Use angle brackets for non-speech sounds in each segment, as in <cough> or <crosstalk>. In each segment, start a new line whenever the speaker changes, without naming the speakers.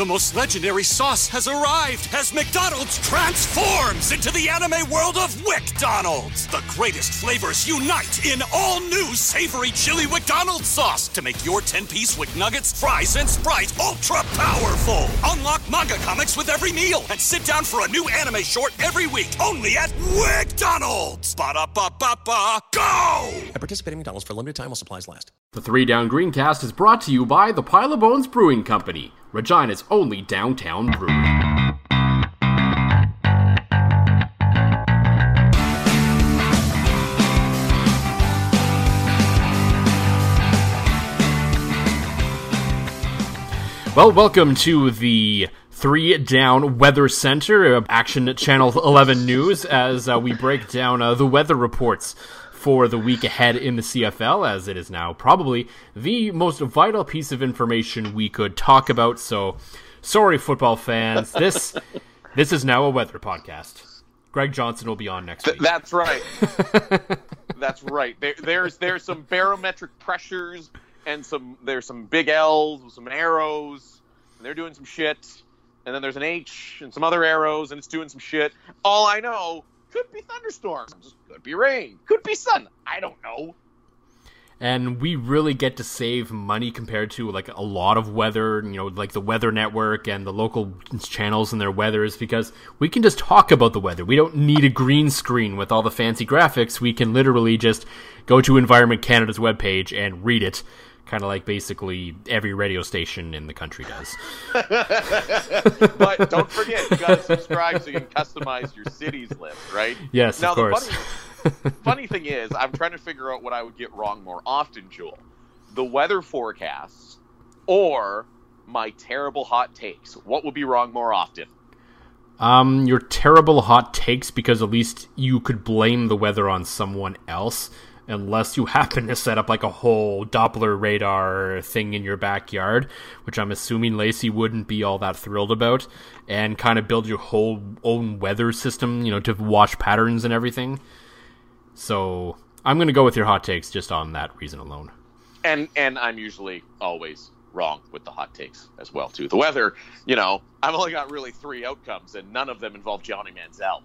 The most legendary sauce has arrived as McDonald's transforms into the anime world of WcDonald's. The greatest flavors unite in all new savory chili McDonald's sauce to make your 10-piece Wick Nuggets, fries, and Sprite ultra powerful. Unlock manga comics with every meal and sit down for a new anime short every week only at WcDonald's. Ba-da-ba-ba-ba, go!
At participating McDonald's for a limited time while supplies last.
The Three Down Greencast is brought to you by the Pile of Bones Brewing Company, Regina's only downtown brewery. Well, welcome to the Three Down Weather Center, uh, Action Channel 11 News, as uh, we break down uh, the weather reports for the week ahead in the CFL, as it is now probably the most vital piece of information we could talk about. So, sorry, football fans. <laughs> This this is now a weather podcast. Greg Johnson will be on next week.
that's right. <laughs> that's right. There, there's there's some barometric pressures and some there's some big L's with some arrows, and they're doing some shit. And then there's an H and some other arrows, and it's doing some shit. All I know could be thunderstorms, could be rain, could be sun. I don't know.
and we really get to save money compared to like a lot of weather you know like the weather network and the local channels and their weathers because we can just talk about the weather. We don't need a green screen. With all the fancy graphics we can literally just go to environment canada's webpage and read it kind of like basically every radio station in the country does <laughs>
But don't forget, you gotta subscribe so you can customize your city's list, right?
yes
now
of course
the funny, funny thing is, I'm trying to figure out what I would get wrong more often, Jewel. The weather forecasts or my terrible hot takes. What would be wrong more often?
Um, your terrible hot takes because at least you could blame the weather on someone else, unless you <laughs> happen to set up like a whole Doppler radar thing in your backyard, which I'm assuming Lacey wouldn't be all that thrilled about, and kind of build your whole own weather system, you know, to watch patterns and everything. So I'm gonna go with your hot takes just on that reason alone.
And and I'm usually always wrong with the hot takes as well too. The weather, you know, I've only got really three outcomes, and none of them involve Johnny Manziel.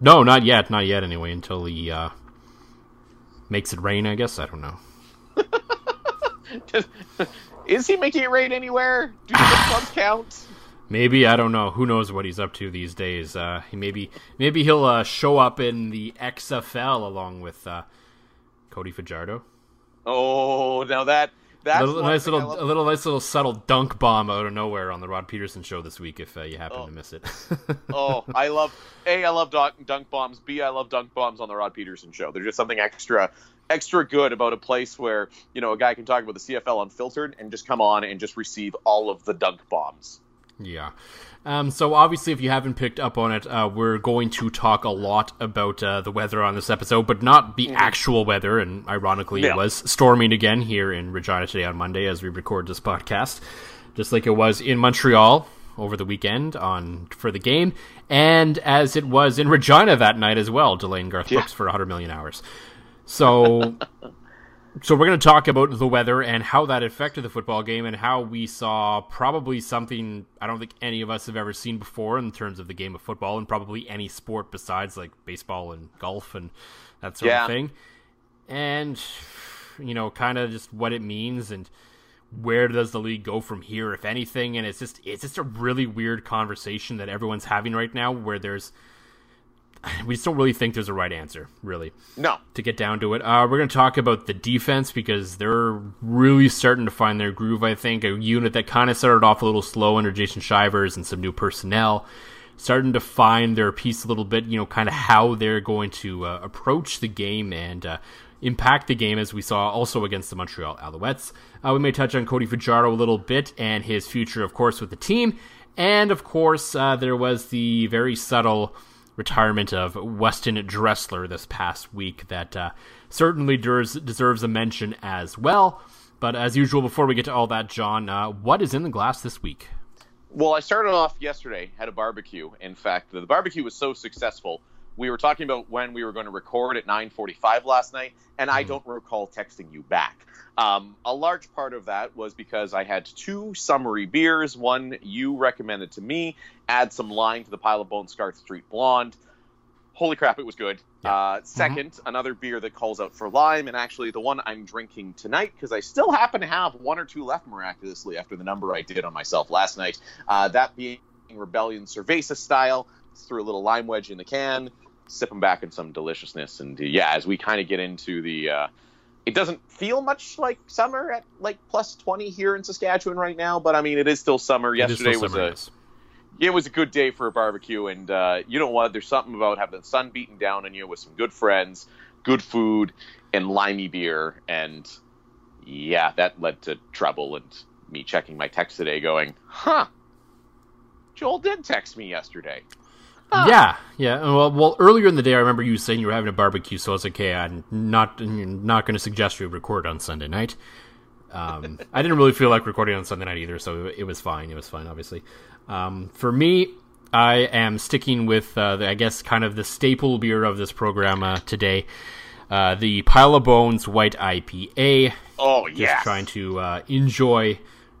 No, not yet, not yet. Anyway, until he uh, makes it rain. I guess I don't know. <laughs>
Is he making it rain anywhere? Do the <sighs> clubs count?
Maybe I don't know. Who knows what he's up to these days? Uh, he maybe maybe he'll uh, show up in the XFL along with uh, Cody Fajardo.
Oh, now that that's
a little, nice little, a little nice little subtle dunk bomb out of nowhere on the Rod Pedersen show this week. If uh, you happen
Oh.
to miss it.
oh, I <laughs> love a. I love dunk, dunk bombs. B. I love dunk bombs on the Rod Pedersen show. There's just something extra, extra good about a place where you know a guy can talk about the CFL unfiltered and just come on and just receive all of the dunk bombs.
Yeah. Um, so obviously, if you haven't picked up on it, uh, we're going to talk a lot about uh, the weather on this episode, but not the actual weather. And ironically,
Yeah.
it was storming again here in Regina today on Monday as we record this podcast, just like it was in Montreal over the weekend on for the game, and as it was in Regina that night as well, delaying Garth
Yeah.
Brooks for 100 million hours. So. <laughs> So we're going to talk about the weather and how that affected the football game and how we saw probably something I don't think any of us have ever seen before in terms of the game of football and probably any sport besides like baseball and golf and that sort
Yeah.
of thing. And you know, kind of just what it means and where does the league go from here, if anything? And it's just it's just a really weird conversation that everyone's having right now, where there's <sighs> we just don't really think there's a right answer, really.
No.
To get down to it, uh, we're going to talk about the defense because they're really starting to find their groove. I think a unit that kind of started off a little slow under Jason Shivers and some new personnel, starting to find their piece a little bit. You know, kind of how they're going to uh, approach the game and uh, impact the game, as we saw also against the Montreal Alouettes. Uh, we may touch on Cody Fajardo a little bit and his future, of course, with the team, and of course, uh, there was the very subtle retirement of Weston Dressler this past week that uh, certainly deserves, deserves a mention as well. But as usual, before we get to all that, John, uh, what is in the glass this week?
Well, I started off yesterday, had a barbecue. In fact, the barbecue was so successful. We were talking about when we were going to record at 9:45 last night, and I don't recall texting you back. Um, a large part of that was because I had two summery beers. One you recommended to me. Add some lime to the Pile of Bone Scarlet Street Blonde. Holy crap, it was good.
Yeah.
Uh, 2nd another beer that calls out for lime, and actually the one I'm drinking tonight because I still happen to have one or two left miraculously after the number I did on myself last night. Uh, that being Rebellion Cerveza style. Threw a little lime wedge in the can, sipping back in some deliciousness, and uh, yeah, as we kind of get into the. Uh, it doesn't feel much like summer at like plus 20 here in Saskatchewan right now, but I mean, it is still summer.
It
Yesterday
still
was
summer,
a
yes.
it was a good day for a barbecue, and uh, you know what? There's something about having the sun beating down on you with some good friends, good food, and limey beer, and yeah, that led to trouble and me checking my text today, going, "Huh, Joel did text me yesterday."
Yeah, yeah. Well, well, earlier in the day, I remember you saying you were having a barbecue, so I was like, okay, I'm not not going to suggest we record on Sunday night. Um, <laughs> I didn't really feel like recording on Sunday night either, so it was fine. It was fine, obviously. Um, for me, I am sticking with, uh, the, I guess, kind of the staple beer of this program uh, today, uh, the Pile of Bones White IPA.
Oh
Just
yeah,
trying to uh, enjoy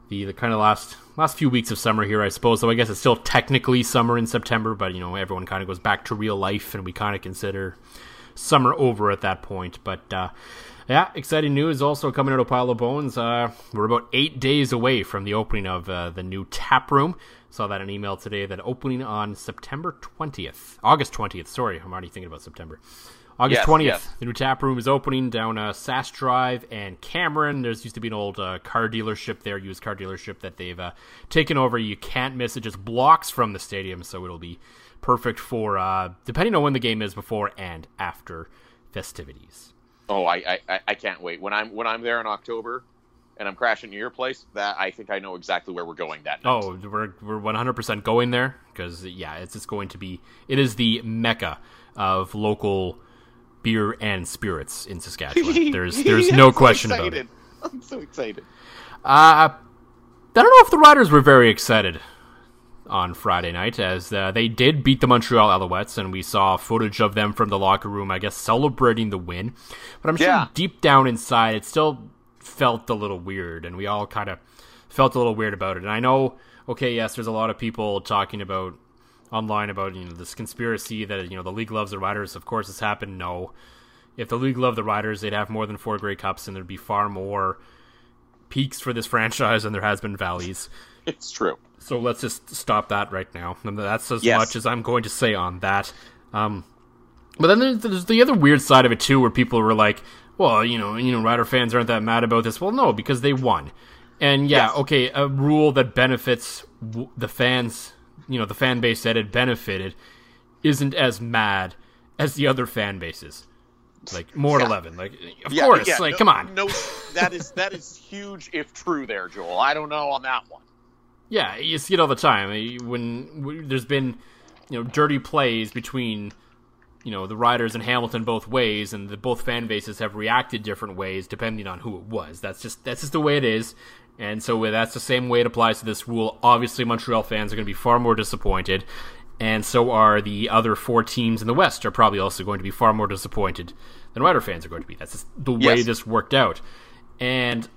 the, the kind of last last few weeks of summer here, I suppose. Though I guess it's still technically summer in September, but you know everyone kind of goes back to real life, and we kind of consider summer over at that point. But uh, yeah, exciting news also coming out of Pile of Bones. Uh, we're about eight days away from the opening of uh, the new tap room. Saw that in email today that opening on September 20th, August 20th. Sorry, I'm already thinking about September. August 20th,
yes.
the new tap room is opening down uh, Sask Drive and Cameron. There's used to be an old uh, car dealership there, used car dealership that they've uh, taken over. You can't miss it, just blocks from the stadium, so it'll be perfect for uh, depending on when the game is before and after festivities.
Oh, I, I, I- I can't wait. When I'm when I'm there in October, and I'm crashing to your place, that I think I know exactly where we're going that night.
Oh, we're we're 100% going there because yeah, it's just going to be it is the mecca of local beer and spirits in Saskatchewan. <laughs> There's there's no
so
question about it.
I'm so excited.
Uh, I don't know if the Riders were very excited on Friday night, as uh, they did beat the Montreal Alouettes, and we saw footage of them from the locker room, I guess, celebrating the win. But I'm sure
Yeah.
deep down inside, it still felt a little weird, and we all kind of felt a little weird about it. And I know, okay, yes, there's a lot of people talking about online about you know this conspiracy that you know the league loves the Riders. Of course, it's happened. No, if the league loved the Riders, they'd have more than four Grey Cups, and there'd be far more peaks for this <laughs> franchise than there has been valleys.
It's true.
So let's just stop that right now. And that's as
Yes.
much as I'm going to say on that. Um, but then there's, there's the other weird side of it too, where people were like, "Well, you know, you know, Rider fans aren't that mad about this." Well, no, because they won. And yeah,
Yes.
okay, a rule that benefits w- the fans, you know, the fan base that it benefited, isn't as mad as the other fan bases. Like more
Yeah.
eleven, like of
Yeah,
course,
yeah,
like
no-
come on,
No, that is that is huge if true. There, Joel. I don't know on that one.
Yeah, you see it all the time. When, when there's been, you know, dirty plays between, you know, the Riders and Hamilton both ways, and the both fan bases have reacted different ways depending on who it was. That's just that's just the way it is. And so that's the same way it applies to this rule. Obviously, Montreal fans are going to be far more disappointed, and so are the other four teams in the West are probably also going to be far more disappointed than Rider fans are going to be. That's just the way
Yes.
this worked out. And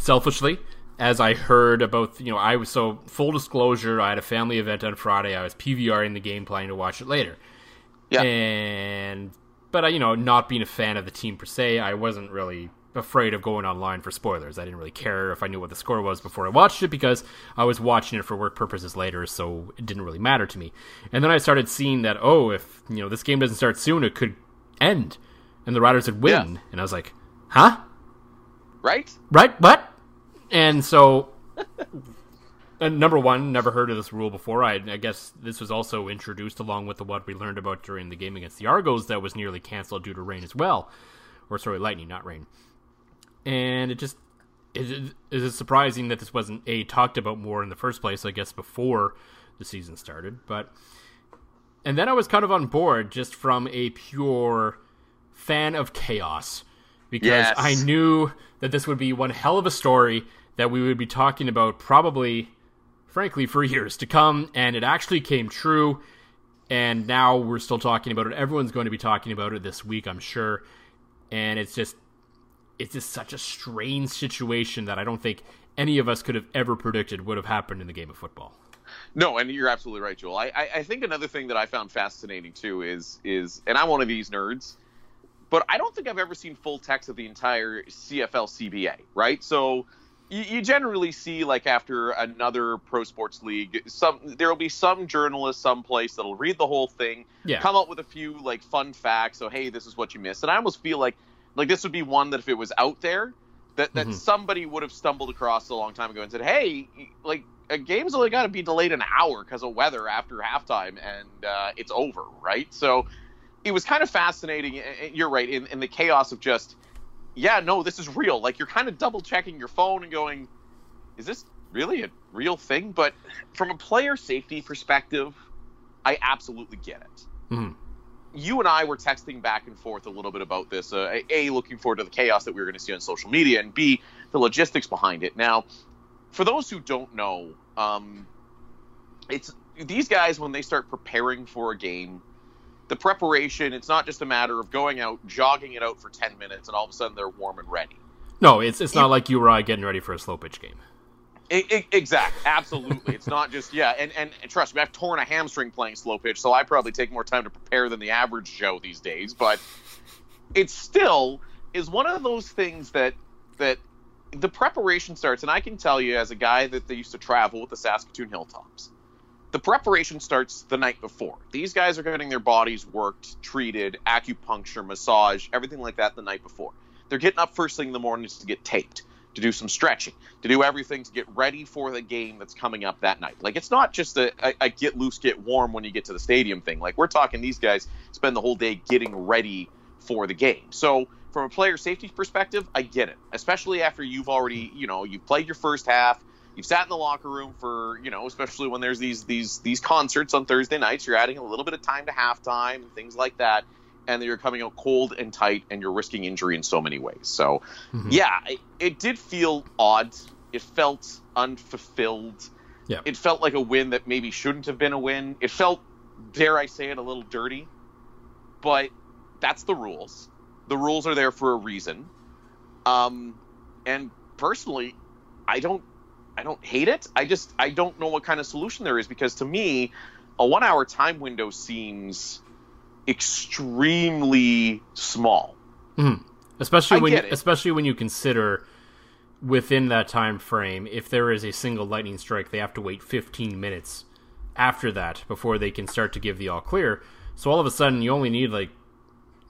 selfishly, as I heard about, you know, I was so full disclosure, I had a family event on Friday. I was PVRing the game, planning to watch it later.
Yeah.
And, but I, you know, not being a fan of the team per se, I wasn't really afraid of going online for spoilers. I didn't really care if I knew what the score was before I watched it because I was watching it for work purposes later, so it didn't really matter to me. And then I started seeing that oh, if you know this game doesn't start soon, it could end, and the Riders would win.
Yeah.
And I was like, huh,
Right?
right, what? And so. <laughs> And number one, never heard of this rule before. I, I guess this was also introduced along with the, what we learned about during the game against the Argos that was nearly canceled due to rain as well, or sorry, lightning, not rain. And it just it, it is surprising that this wasn't a talked about more in the first place. I guess before the season started, but and then I was kind of on board just from a pure fan of chaos because
Yes.
I knew that this would be one hell of a story that we would be talking about probably frankly for <laughs> years to come and it actually came true and now we're still talking about it everyone's going to be talking about it this week i'm sure and it's just it's just such a strange situation that i don't think any of us could have ever predicted would have happened in the game of football
No, and you're absolutely right, Joel. I, I, I think another thing that I found fascinating too is is, and I'm one of these nerds, but I don't think I've ever seen full text of the entire CFL CBA. Right, so you, you generally see like after another pro sports league, some there will be some journalist someplace that'll read the whole thing,
Yeah.
come up with a few like fun facts. So hey, this is what you missed, and I almost feel like like this would be one that if it was out there, that that
Mhm.
somebody would have stumbled across a long time ago and said, hey, like a game's only got to be delayed an hour because of weather after halftime, and uh, it's over, right? So it was kind of fascinating. You're right in, in the chaos of just, yeah, no, this is real. Like you're kind of double checking your phone and going, is this really a real thing? But from a player safety perspective, I absolutely get it
Mhm.
You and I were texting back and forth a little bit about this. Uh, a, looking forward to the chaos that we were going to see on social media, and B, the logistics behind it. Now, for those who don't know, um, it's these guys when they start preparing for a game. The preparation, it's not just a matter of going out, jogging it out for 10 minutes, and all of a sudden they're warm and ready.
no it's it's not like you or i getting ready for a slow pitch game
I, I, exact, absolutely. It's not just yeah, and, and and trust me, I've torn a hamstring playing slow pitch, so I probably take more time to prepare than the average Joe these days. But it still is one of those things that that the preparation starts, and I can tell you as a guy that they used to travel with the Saskatoon Hilltops, the preparation starts the night before. These guys are getting their bodies worked, treated, acupuncture, massage, everything like that the night before. They're getting up first thing in the morning to get taped, to do some stretching, to do everything to get ready for the game that's coming up that night. Like it's not just a, a, a get loose, get warm when you get to the stadium thing. Like we're talking these guys spend the whole day getting ready for the game. So from a player safety perspective, I get it. Especially after you've already, you know, you've played your first half, you've sat in the locker room for, you know, especially when there's these these these concerts on Thursday nights, you're adding a little bit of time to halftime and things like that. And you're coming out cold and tight, and you're risking injury in so many ways. So, yeah, it, it did feel odd. It felt unfulfilled.
Yeah.
It felt like a win that maybe shouldn't have been a win. It felt, dare I say it, a little dirty. But that's the rules. The rules are there for a reason. Um, and personally, I don't, I don't hate it. I just, I don't know what kind of solution there is because to me, a one-hour time window seems extremely small.
especially
I
when
it.
especially when you consider within that time frame if there is a single lightning strike they have to wait 15 minutes after that before they can start to give the all clear so all of a sudden you only need like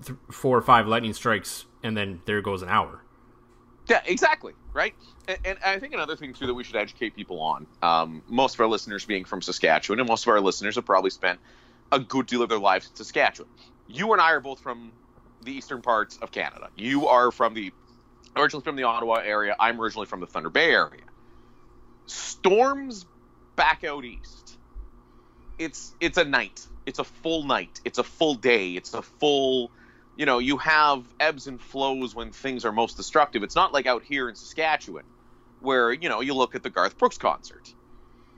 th- four or five lightning strikes and then there goes an hour
Yeah, exactly. Right. And, and I think another thing too that we should educate people on. Um, most of our listeners being from Saskatchewan, and most of our listeners have probably spent a good deal of their lives in Saskatchewan. You and I are both from the eastern parts of Canada. You are from the originally from the Ottawa area. I'm originally from the Thunder Bay area. Storms back out east. It's it's a night. It's a full night. It's a full day. It's a full you know, you have ebbs and flows when things are most destructive. It's not like out here in Saskatchewan, where, you know, you look at the Garth Brooks concert,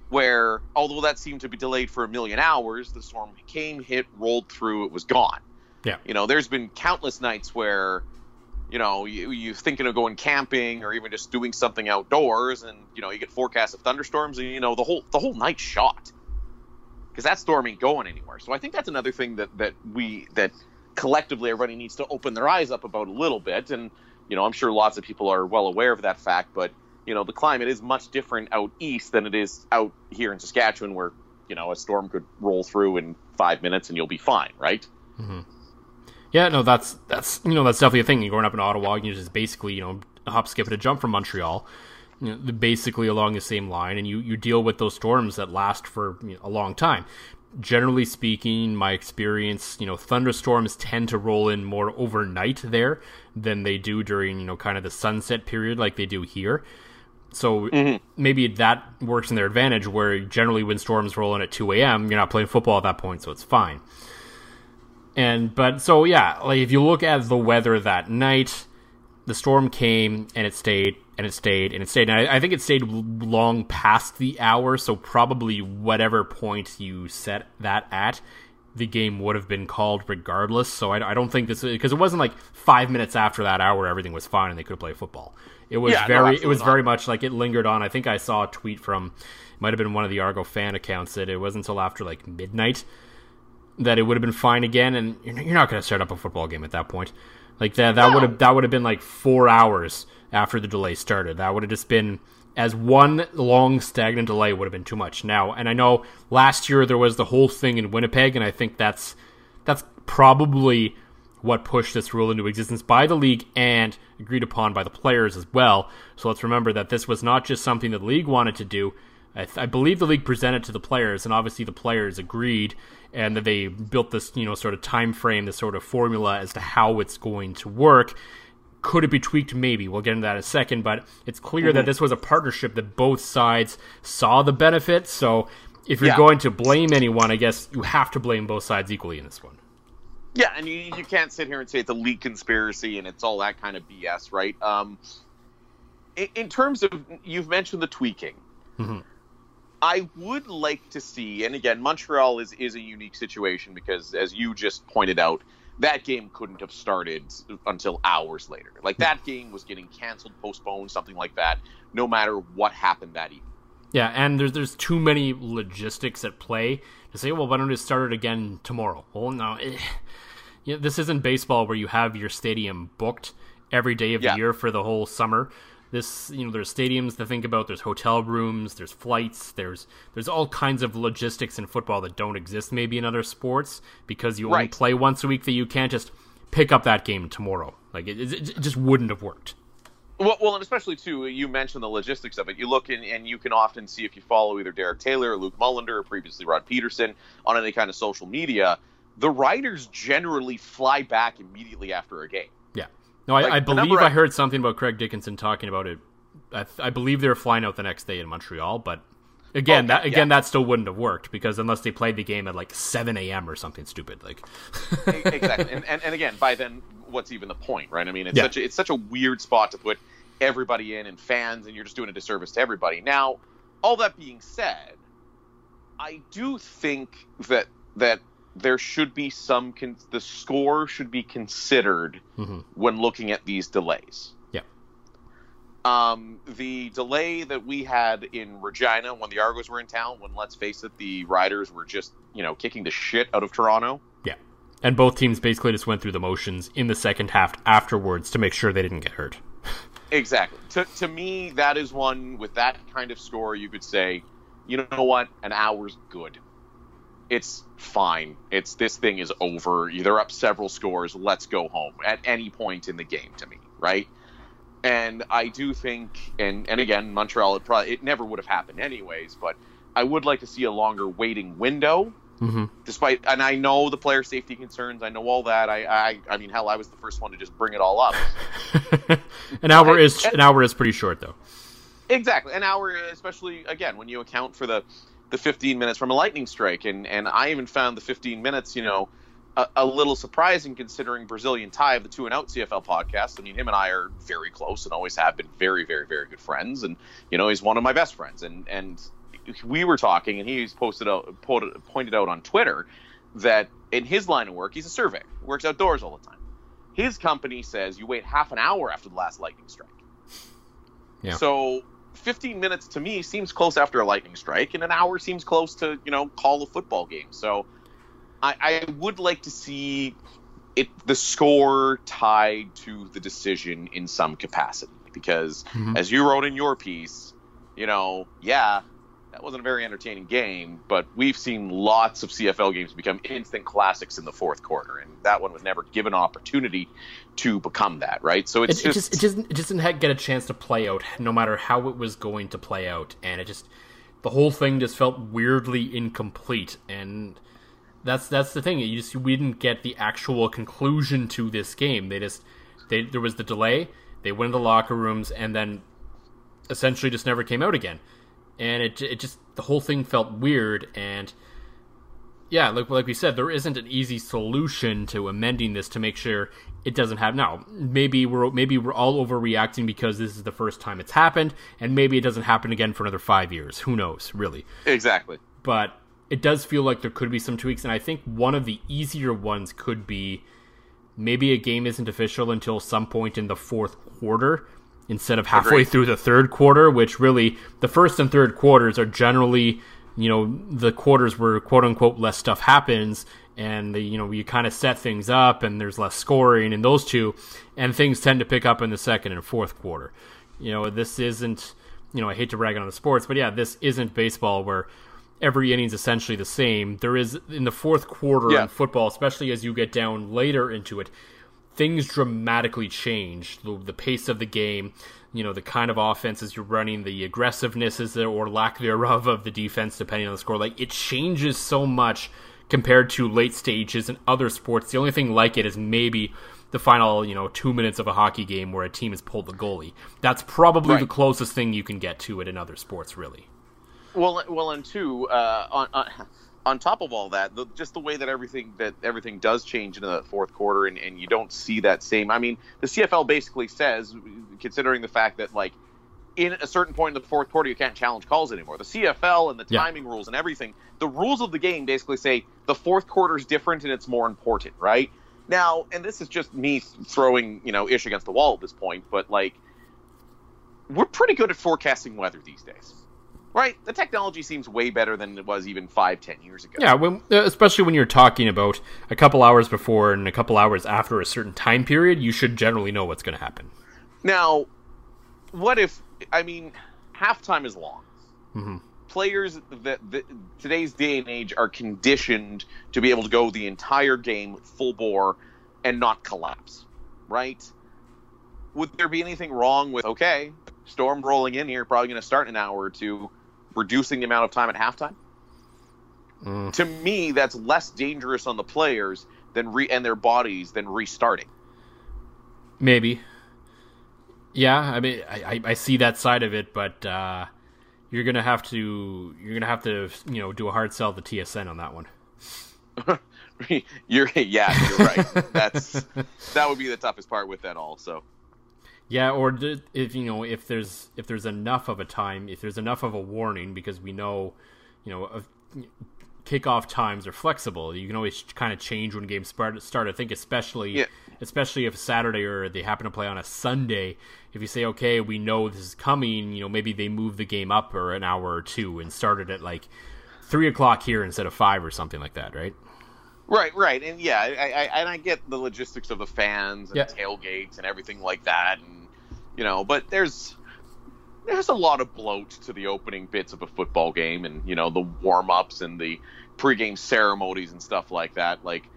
where, although that seemed to be delayed for a million hours, the storm came, hit, rolled through, it was gone.
yeah
You know, there's been countless nights where, you know, you, you're thinking of going camping or even just doing something outdoors, and you know, you get forecasts of thunderstorms, and you know, the whole the whole night's shot because that storm ain't going anywhere. So I think that's another thing that that we that collectively everybody needs to open their eyes up about a little bit. And You know, I'm sure lots of people are well aware of that fact, but you know, the climate is much different out east than it is out here in Saskatchewan, where you know a storm could roll through in five minutes and you'll be fine, right? Mm-hmm.
Yeah, no, that's that's you know that's definitely a thing. You're growing up in Ottawa, you're just basically you know hop, skip, and a jump from Montreal, you know, basically along the same line, and you you deal with those storms that last for you know, a long time. Generally speaking, my experience, you know, thunderstorms tend to roll in more overnight there than they do during you know kind of the sunset period like they do here. So mm-hmm. maybe that works in their advantage, where generally when storms roll in at 2 a.m., you're not playing football at that point, so it's fine. And but so yeah, like if you look at the weather that night, the storm came and it stayed and it stayed and it stayed. And I, I think it stayed long past the hour, so probably whatever point you set that at, the game would have been called regardless. So I, I don't think this because it wasn't like five minutes after that hour everything was fine and they could play football. It was
Yeah, no,
very it was
not.
very much like it lingered on. I think I saw a tweet from might have been one of the Argo fan accounts that it wasn't until after like midnight that it would have been fine again, and you're you're not going to start up a football game at that point. Like that, that would have that would have been like four hours after the delay started. That would have just been as one long stagnant delay would have been too much. Now, and I know last year there was the whole thing in Winnipeg, and I think that's that's probably what pushed this rule into existence by the league and agreed upon by the players as well. So let's remember that this was not just something that the league wanted to do. I, th- I believe the league presented to the players, and obviously the players agreed, and that they built this, you know, sort of time frame, this sort of formula as to how it's going to work. Could it be tweaked? Maybe. We'll get into that in a second, but it's clear that mm-hmm. this was a partnership that both sides saw the benefits. So if you're
Yeah.
going to blame anyone, I guess you have to blame both sides equally in this one.
Yeah, and you, you can't sit here and say it's a league conspiracy and it's all that kind of BS, right? Um, in, in terms of you've mentioned the tweaking, I would like to see, and again, Montreal is is a unique situation because, as you just pointed out, that game couldn't have started until hours later. Like that game was getting canceled, postponed, something like that, no matter what happened that evening.
Yeah, and there's there's too many logistics at play to say, well, why don't we start it again tomorrow? Well, no, eh, yeah, this isn't baseball where you have your stadium booked every day of
Yeah.
the year for the whole summer. This, you know, there's stadiums to think about. There's hotel rooms. There's flights. There's there's all kinds of logistics in football that don't exist maybe in other sports because you only play once a week. That you can't just pick up that game tomorrow. Like it, it, it just wouldn't have worked.
Well, well, and especially too, you mentioned the logistics of it. You look in, and you can often see if you follow either Derek Taylor or Luke Mullender or previously Rod Pedersen on any kind of social media. The riders generally fly back immediately after a game.
Yeah. No, I,
Like,
I believe I
I-
heard something about Craig Dickenson talking about it. I, I believe they were flying out the next day in Montreal, but again,
Okay,
that again
yeah.
that still wouldn't have worked because unless they played the game at like seven a.m. or something stupid, like <laughs>
exactly, and, and and again, by then, what's even the point, right? I mean, it's
Yeah.
such a, it's such a weird spot to put everybody in and fans, and you're just doing a disservice to everybody. Now, all that being said, I do think that that there should be some con- the score should be considered
Mhm.
when looking at these delays.
yeah,
Um, the delay that we had in Regina when the Argos were in town, when let's face it, the Riders were just you know kicking the shit out of Toronto.
yeah. And both teams basically just went through the motions in the second half afterwards to make sure they didn't get hurt. <laughs>
Exactly. To, to me, that is one with that kind of score. You could say, you know what, an hour's good. It's fine. It's this thing is over. They're up several scores. Let's go home at any point in the game. To me, right? And I do think, and and again, Montreal, it probably it never would have happened anyways. But I would like to see a longer waiting window.
Mm-hmm.
Despite, and I know the player safety concerns. I know all that. I, I, I mean, hell, I was the first one to just bring it all up. <laughs>
an hour
Right.
is an hour is pretty short though.
Exactly, an hour, especially again when you account for the the 15 minutes from a lightning strike, and and I even found the 15 minutes, you know, a, a little surprising considering Brazilian Ty of the Two and Out CFL podcast. I mean, him and I are very close and always have been very, very, very good friends, and you know, he's one of my best friends, and and we were talking, and he's posted out pointed out on Twitter that in his line of work, he's a surveyor, works outdoors all the time. His company says you wait half an hour after the last lightning strike.
Yeah.
So 15 minutes to me seems close after a lightning strike, and an hour seems close to you know call a football game. So I, I would like to see it the score tied to the decision in some capacity because
Mhm.
as you wrote in your piece, you know, yeah, that wasn't a very entertaining game, but we've seen lots of CFL games become instant classics in the fourth quarter, and that one was never given opportunity to become that, right? So
It,
it's
it just it just it just didn't get a chance to play out, no matter how it was going to play out, and it just the whole thing just felt weirdly incomplete, and that's that's the thing. You just we didn't get the actual conclusion to this game. They just they there was the delay. They went into the locker rooms and then essentially just never came out again, and it it just the whole thing felt weird and. Yeah, like like we said, there isn't an easy solution to amending this to make sure it doesn't happen. now. Maybe we're maybe we're all overreacting because this is the first time it's happened, and maybe it doesn't happen again for another five years. Who knows, really?
exactly.
But it does feel like there could be some tweaks, and I think one of the easier ones could be maybe a game isn't official until some point in the fourth quarter instead of halfway
Agreed.
through the third quarter, which really the first and third quarters are generally, you know, the quarters where quote unquote less stuff happens and the, you know, you kind of set things up and there's less scoring in those two and things tend to pick up in the second and fourth quarter. You know, this isn't, you know, I hate to rag on the sports, but yeah, this isn't baseball where every inning's essentially the same. There is in the fourth quarter
Yeah.
in football, especially as you get down later into it, things dramatically change. The, the pace of the game, you know, the kind of offenses you're running, the aggressiveness is there or lack thereof of the defense, depending on the score. Like it changes so much compared to late stages in other sports. The only thing like it is maybe the final, you know, two minutes of a hockey game where a team has pulled the goalie. That's probably
Right.
the closest thing you can get to it in other sports, really.
Well, well, and two, uh, on, on on top of all that, the, just the way that everything that everything does change in the fourth quarter, and, and you don't see that same. I mean, the CFL basically says, considering the fact that like in a certain point in the fourth quarter, you can't challenge calls anymore. The CFL and the
Yeah.
timing rules and everything, the rules of the game basically say the fourth quarter is different and it's more important, right? Now, and this is just me throwing you know ish against the wall at this point, but like we're pretty good at forecasting weather these days. Right, the technology seems way better than it was even five, ten years ago.
Yeah, when, uh, especially when you're talking about a couple hours before and a couple hours after a certain time period, you should generally know what's going to happen.
Now, what if? I mean, halftime is long.
Mhm.
Players that, that today's day and age are conditioned to be able to go the entire game full bore and not collapse. Right? Would there be anything wrong with okay, storm rolling in here, probably going to start in an hour or two, reducing the amount of time at halftime?
Mm.
To me, that's less dangerous on the players than re- and their bodies than restarting.
Maybe. Yeah, I mean, I, I, see that side of it, but uh, you're gonna have to you're gonna have to you know do a hard sell the TSN on that one. <laughs>
you're yeah, you're right. <laughs> That's that would be the toughest part with that also.
Yeah, or if you know if there's if there's enough of a time, if there's enough of a warning, because we know, you know, kickoff times are flexible. You can always kind of change when games start. Start. I think especially
Yeah.
especially if Saturday or they happen to play on a Sunday. If you say, okay, we know this is coming, you know, maybe they move the game up or an hour or two and start it at like three o'clock here instead of five or something like that, right?
Right, right, and yeah, I, I, and I get the logistics of the fans and
Yeah.
tailgates and everything like that, and you know, but there's there's a lot of bloat to the opening bits of a football game, and you know, the warm ups and the pregame ceremonies and stuff like that. Like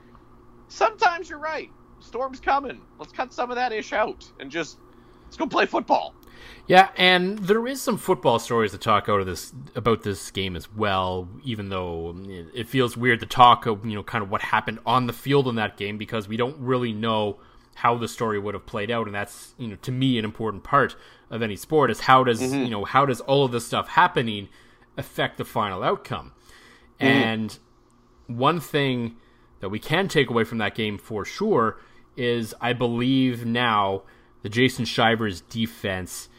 sometimes you're right, storm's coming. Let's cut some of that ish out and just let's go play football.
Yeah, and there is some football stories to talk out of this about this game as well. Even though mm, it feels weird to talk, of, you know, kind of what happened on the field in that game because we don't really know how the story would have played out, and that's you know to me an important part of any sport is how does mm-hmm. you know how does all of this stuff happening affect the final outcome, mm-hmm. and one thing that we can take away from that game for sure is I believe now the Jason Shivers defense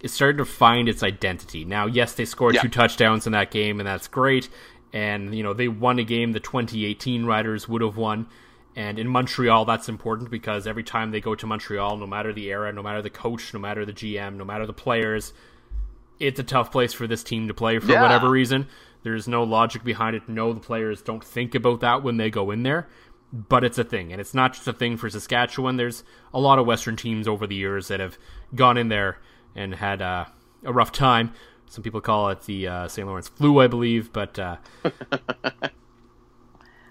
is starting to find its identity. Now, yes, they scored
Yeah.
two touchdowns in that game, and that's great. And you know they won a game the 2018 Riders would have won. And in Montreal, that's important because every time they go to Montreal, no matter the era, no matter the coach, no matter the GM, no matter the players, it's a tough place for this team to play for
Yeah.
whatever reason. There's no logic behind it. No, the players don't think about that when they go in there. but it's a thing, and it's not just a thing for Saskatchewan. There's a lot of Western teams over the years that have gone in there and had uh, a rough time. Some people call it the uh, St. Lawrence flu, I believe, but uh, <laughs>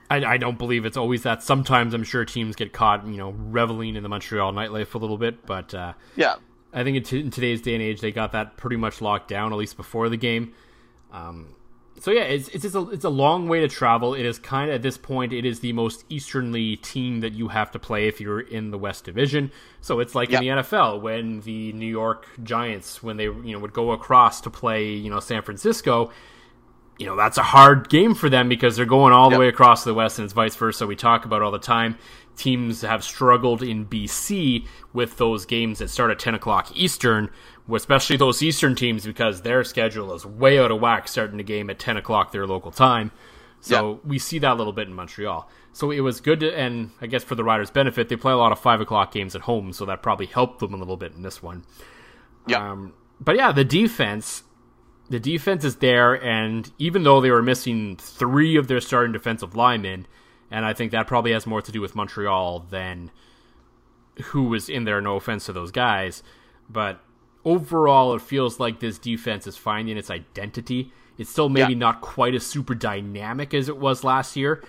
I, I, don't believe it's always that. Sometimes I'm sure teams get caught, you know, reveling in the Montreal nightlife a little bit, but uh,
yeah,
I think in, t- in, today's day and age, they got that pretty much locked down, at least before the game. Um, so yeah, it's it's just a, it's a long way to travel. It is kind of at this point, it is the most easternly team that you have to play if you're in the West Division. So it's like yep. in the NFL when the New York Giants when they you know would go across to play you know San Francisco. You know that's a hard game for them because they're going all the way across the West, and it's vice versa. We talk about all the time. Teams have struggled in BC with those games that start at 10 o'clock Eastern, especially those Eastern teams because their schedule is way out of whack starting the game at 10 o'clock their local time. So yeah. we see that a little bit in Montreal. So it was good to, and I guess for the Riders' benefit, they play a lot of 5 o'clock games at home, so that probably helped them a little bit in this one.
Yeah.
Um, but yeah, the defense. The defense is there, and even though they were missing three of their starting defensive linemen, and I think that probably has more to do with Montreal than who was in there. No offense to those guys, but overall, it feels like this defense is finding its identity. It's still maybe yeah. not quite as super dynamic as it was last year,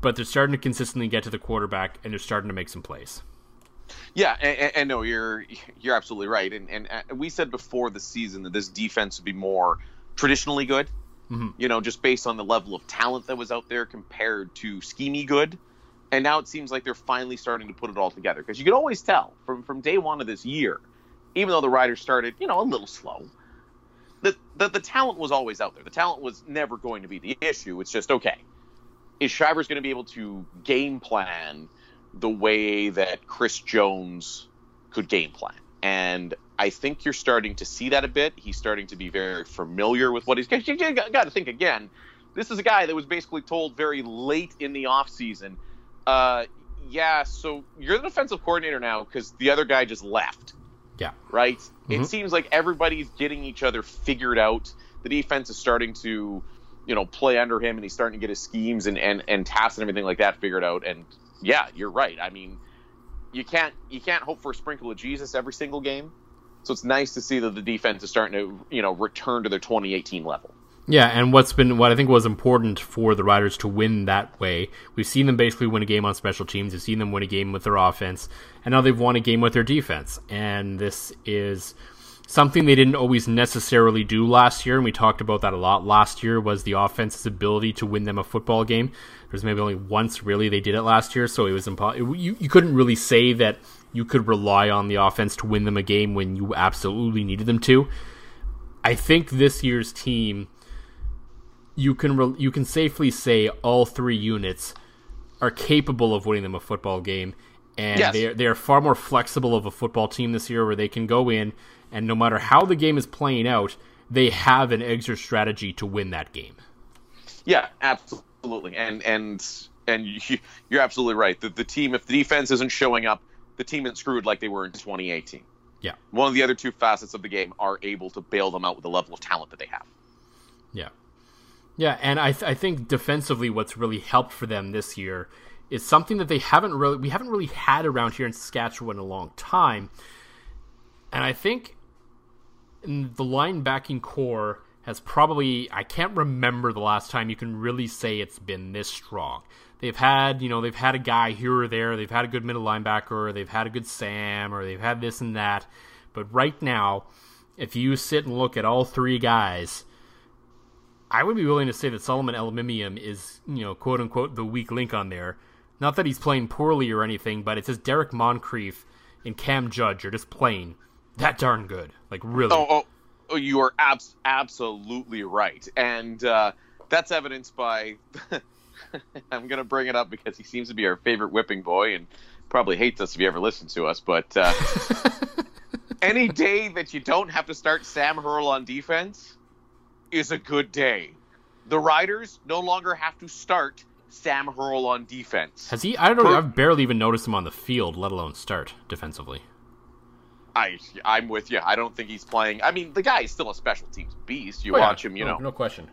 but they're starting to consistently get to the quarterback and they're starting to make some plays.
Yeah, and, and no, you're you're absolutely right. And, and uh, we said before the season that this defense would be more traditionally good. Mm-hmm. You know, just based on the level of talent that was out there compared to schemy good. And now it seems like they're finally starting to put it all together because you could always tell from from day one of this year even though the riders started, you know, a little slow, the, the, the talent was always out there. The talent was never going to be the issue. It's just, okay, is Shivers going to be able to game plan the way that Chris Jones could game plan? And I think you're starting to see that a bit. He's starting to be very familiar with what he's. You got to think again. This is a guy that was basically told very late in the offseason, uh, yeah, so you're the defensive coordinator now because the other guy just left.
Yeah.
Right? Mm-hmm. It seems like everybody's getting each other figured out. The defense is starting to, you know, play under him and he's starting to get his schemes and, and, and tasks and everything like that figured out. And yeah, you're right. I mean, you can't you can't hope for a sprinkle of Jesus every single game. So it's nice to see that the defense is starting to, you know, return to their 2018 level.
Yeah, and what's been what I think was important for the Riders to win that way. We've seen them basically win a game on special teams. We've seen them win a game with their offense, and now they've won a game with their defense. And this is something they didn't always necessarily do last year, and we talked about that a lot last year. Was the offense's ability to win them a football game? There's maybe only once really they did it last year, so it was impossible. You you couldn't really say that you could rely on the offense to win them a game when you absolutely needed them to. I think this year's team you can re- you can safely say all three units are capable of winning them a football game, and yes. they are, they are far more flexible of a football team this year, where they can go in and no matter how the game is playing out, they have an exit strategy to win that game.
Yeah, absolutely, and and and <laughs> you're absolutely right. The, the team, if the defense isn't showing up, the team is screwed like they were in 2018.
Yeah,
one of the other two facets of the game are able to bail them out with the level of talent that they have.
Yeah. Yeah, and I, th- I think defensively, what's really helped for them this year is something that they haven't really we haven't really had around here in Saskatchewan in a long time, and I think the linebacking corps has probably I can't remember the last time you can really say it's been this strong. They've had you know they've had a guy here or there, they've had a good middle linebacker, they've had a good Sam, or they've had this and that, but right now, if you sit and look at all three guys I would be willing to say that Solomon Elimimian is, you know, quote unquote, the weak link on there. Not that he's playing poorly or anything, but it's just Derrick Moncrief and Cam Judge are just playing that darn good. Like, really.
Oh, oh, oh you are abs- absolutely right. And uh, that's evidenced by. <laughs> I'm going to bring it up because he seems to be our favorite whipping boy and probably hates us if he ever listens to us. But uh, <laughs> any day that you don't have to start Sam Hurl on defense is a good day. The Riders no longer have to start Sam Hurl on defense.
Has he? I don't know. Per- I've barely even noticed him on the field, let alone start defensively.
I I'm with you. I don't think he's playing. I mean, the guy is still a special teams beast. You oh, watch yeah. him, you
no,
know.
No question.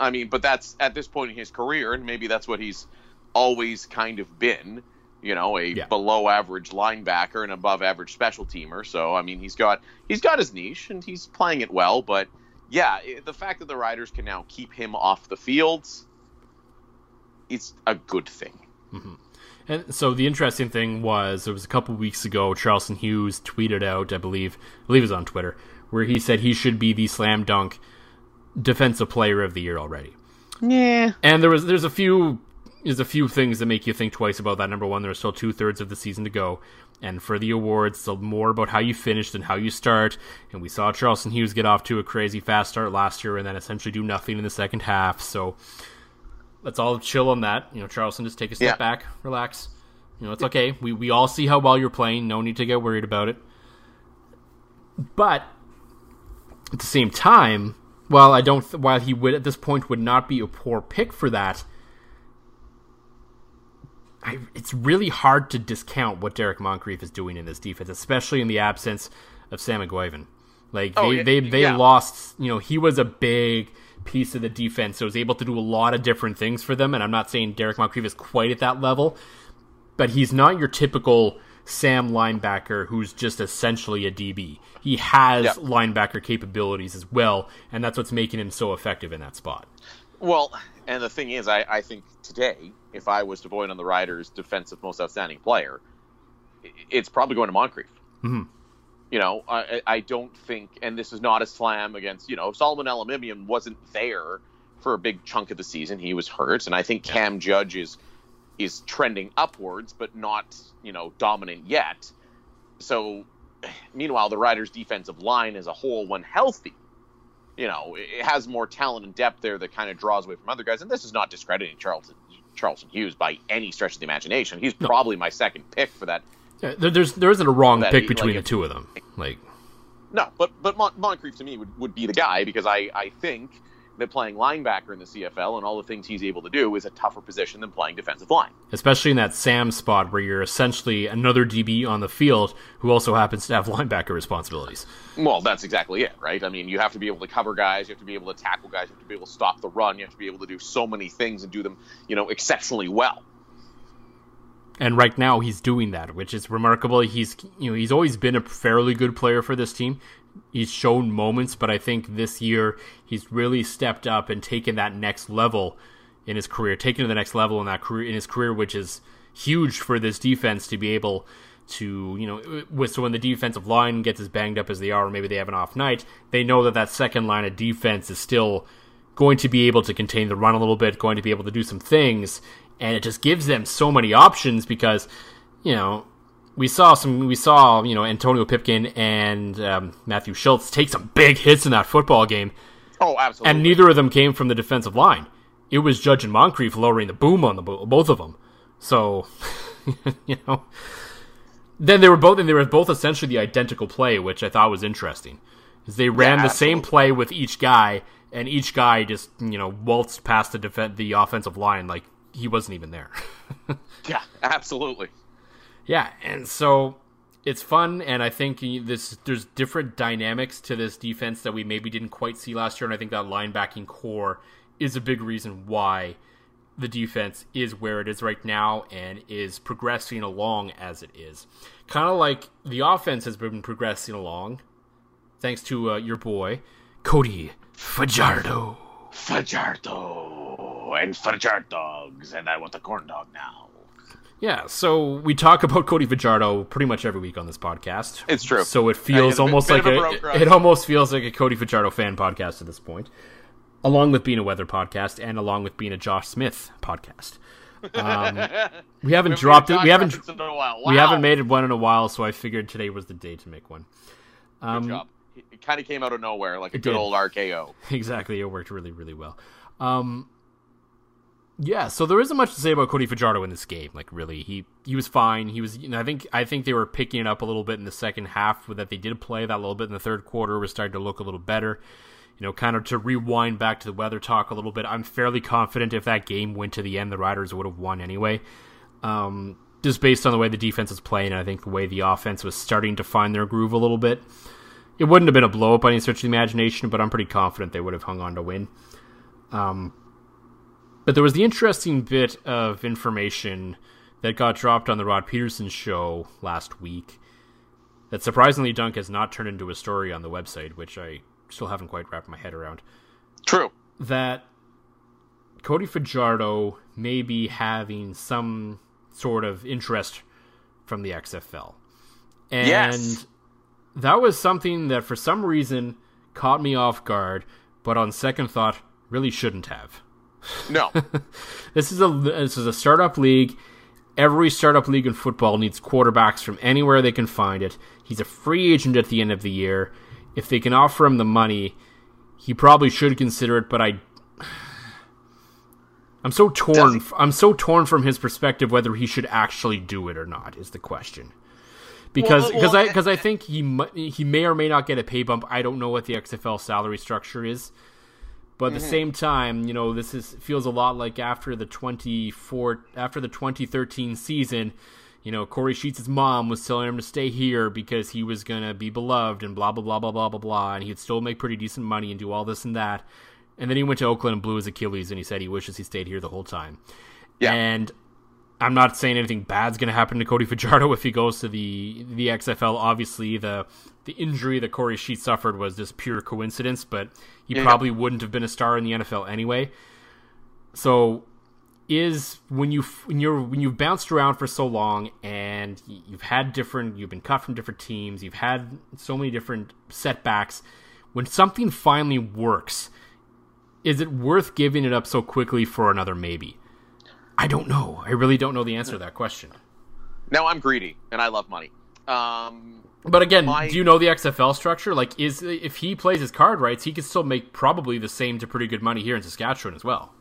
I mean, but that's at this point in his career, and maybe that's what he's always kind of been, you know, a
Yeah.
below average linebacker and above average special teamer. So I mean, he's got he's got his niche and he's playing it well. But yeah, the fact that the Riders can now keep him off the fields, it's a good thing. Mm-hmm.
And so the interesting thing was, it was a couple weeks ago. Charleston Hughes tweeted out, I believe, I believe it was on Twitter, where he said he should be the slam dunk defensive player of the year already.
Yeah.
And there was there's a few there's a few things that make you think twice about that. Number one, there's still two thirds of the season to go, and for the awards, it's more about how you finish than how you start. And we saw Charleston Hughes get off to a crazy fast start last year, and then essentially do nothing in the second half. So let's all chill on that. You know, Charleston, just take a step
Yeah.
back, relax. You know, it's okay. We we all see how well you're playing. No need to get worried about it. But at the same time, while I don't, th- while he would at this point would not be a poor pick for that, I, it's really hard to discount what Derrick Moncrief is doing in this defense, especially in the absence of Sam Eguavoen. Like
Oh,
they,
yeah,
they, they
yeah.
lost, you know, he was a big piece of the defense, so was able to do a lot of different things for them. And I'm not saying Derrick Moncrief is quite at that level, but he's not your typical Sam linebacker who's just essentially a DB. He has
Yeah.
linebacker capabilities as well, and that's what's making him so effective in that spot.
Well, and the thing is, I, I think today, if I was to vote on the Riders' defensive most outstanding player, it's probably going to Moncrief.
Mhm.
You know, I, I don't think, and this is not a slam against, you know, Solomon Elimimian wasn't there for a big chunk of the season. He was hurt, and I think Cam Judge is is trending upwards, but not, you know, dominant yet. So, meanwhile, the Riders' defensive line as a whole, when healthy, you know, it has more talent and depth there that kind of draws away from other guys. And this is not discrediting Charlton Charleston Hughes by any stretch of the imagination. He's probably my second pick for that.
Yeah, there, there's there isn't a wrong pick
he-
between
like,
the two of them. Like
No, but but Mon- Moncrief to me would, would be the guy because I, I think that playing linebacker in the CFL and all the things he's able to do is a tougher position than playing defensive line.
especially in that Sam spot where you're essentially another DB on the field who also happens to have <laughs> linebacker responsibilities.
Well, that's exactly it, right? I mean, you have to be able to cover guys, you have to be able to tackle guys, you have to be able to stop the run, you have to be able to do so many things and do them, you know, exceptionally well.
And right now he's doing that, which is remarkable. He's you know, he's always been a fairly good player for this team. He's shown moments, but I think this year he's really stepped up and taken that next level in his career, taken to the next level in that career in his career, which is huge for this defense to be able to, you know, with so when the defensive line gets as banged up as they are, or maybe they have an off night, they know that that second line of defense is still going to be able to contain the run a little bit, going to be able to do some things, and it just gives them so many options because, you know, we saw some, we saw, you know, Antonio Pipkin and um, Matthew Shiltz take some big hits in that football game,
Oh, absolutely.
and neither of them came from the defensive line. It was Judge and Moncrief lowering the boom on the bo- both of them. So, <laughs> you know, then they were both, and they were both essentially the identical play, which I thought was interesting. Is they ran
Yeah,
the same play with each guy, and each guy just you know waltzed past the def- the offensive line like he wasn't even there. <laughs>
yeah, absolutely.
Yeah, and so it's fun, and I think this there's different dynamics to this defense that we maybe didn't quite see last year, and I think that linebacking corps is a big reason why the defense is where it is right now and is progressing along as it is. Kind of like the offense has been progressing along, thanks to uh, your boy Cody Fajardo.
Fajardo and Fajar dogs, and I want a corn dog now.
Yeah, so we talk about Cody Fajardo pretty much every week on this podcast.
It's true.
So it feels almost
bit
like
a
a, it almost feels like a Cody Fajardo fan podcast at this point, along with being a weather podcast and along with being a Josh Smith podcast. Um, <laughs> we haven't dropped it. We haven't
In a while.
we haven't made one in a while, so I figured today was the day to make one. Um,
Good job. It kind of came out of nowhere, like a good
did.
old RKO. <laughs>
exactly. It worked really, really well. Um, yeah, so there isn't much to say about Cody Fajardo in this game. Like, really, he he was fine. He was. You know, I think I think they were picking it up a little bit in the second half. That they did play that little bit in the third quarter was starting to look a little better. You know, kind of to rewind back to the weather talk a little bit. I'm fairly confident if that game went to the end, the Riders would have won anyway. Um, just based on the way the defense was playing, and I think the way the offense was starting to find their groove a little bit. It wouldn't have been a blow up by any stretch of the imagination, but I'm pretty confident they would have hung on to win. Um, But there was the interesting bit of information that got dropped on the Rod Pedersen show last week that surprisingly Dunk has not turned into a story on the website, which I still haven't quite wrapped my head around.
True.
That Cody Fajardo may be having some sort of interest from the XFL. And
Yes.
that was something that for some reason caught me off guard, but on second thought, really shouldn't have.
No. <laughs>
This is a this is a startup league. Every startup league in football needs quarterbacks from anywhere they can find it. He's a free agent at the end of the year. If they can offer him the money, he probably should consider it. But I, <sighs> I'm so torn. I'm so torn from his perspective whether he should actually do it or not is the question. Because because
well,
I eh, because I eh think he he may or may not get a pay bump. I don't know what the XFL salary structure is. But at the
Mm-hmm.
same time, you know, this is feels a lot like after the 24 after the 2013 season, you know, Kory Sheets' mom was telling him to stay here because he was going to be beloved and blah blah blah blah blah blah blah and he'd still make pretty decent money and do all this and that. And then he went to Oakland and blew his Achilles and he said he wishes he stayed here the whole time.
Yeah.
And I'm not saying anything bad's going to happen to Cody Fajardo if he goes to the the XFL. Obviously, the the injury that Kory Sheet suffered was just pure coincidence, but he
Yeah.
probably wouldn't have been a star in the NFL anyway. So, is when you when you're when you've bounced around for so long and you've had different you've been cut from different teams, you've had so many different setbacks. When something finally works, is it worth giving it up so quickly for another maybe? I don't know. I really don't know the answer to that question.
now I'm greedy and I love money. Um,
But again,
My-
do you know the XFL structure? Like, is if he plays his card rights, he could still make probably the same to pretty good money here in Saskatchewan as well.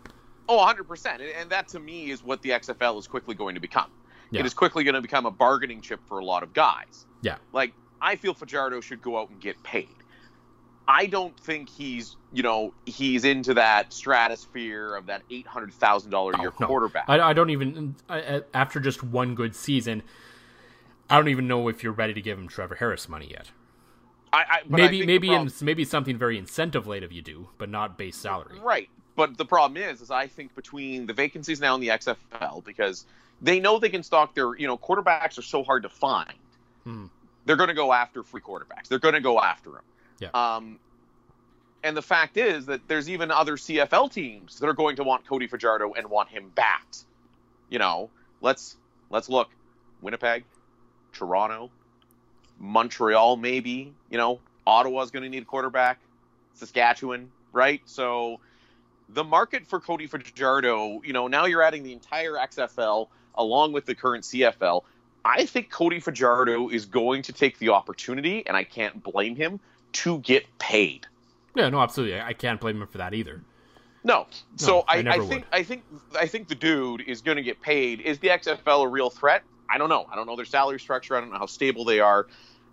oh, 100%. And, and that to me is what the XFL is quickly going to become.
Yeah.
It is quickly going to become a bargaining chip for a lot of guys.
Yeah,
Like, I feel Fajardo should go out and get paid. I don't think he's, you know, he's into that stratosphere of that eight hundred thousand dollar year
no.
quarterback.
I, I don't even I, after just one good season. I don't even know if you're ready to give him Trevor Harris money yet.
I, I, but I
maybe maybe
problem-
in, maybe something very incentive late of you do, but not base salary.
Right. But the problem is, is I think between the vacancies now in the XFL, because they know they can stock their, you know, quarterbacks are so hard to find.
Hmm.
They're going to go after free quarterbacks. They're going to go after them.
Yeah.
Um, and the fact is that there's even other CFL teams that are going to want Cody Fajardo and want him back. You know, let's let's look. Winnipeg, Toronto, Montreal, maybe. You know, Ottawa's going to need a quarterback. Saskatchewan, right? So the market for Cody Fajardo, you know, now you're adding the entire XFL along with the current CFL. I think Cody Fajardo is going to take the opportunity, and I can't blame him, to get paid.
Yeah, no, absolutely. I can't blame him for that either.
No. So
I
I, I, think. I think I think the dude is going to get paid. Is the XFL a real threat? I don't know. I don't know their salary structure. I don't know how stable they are.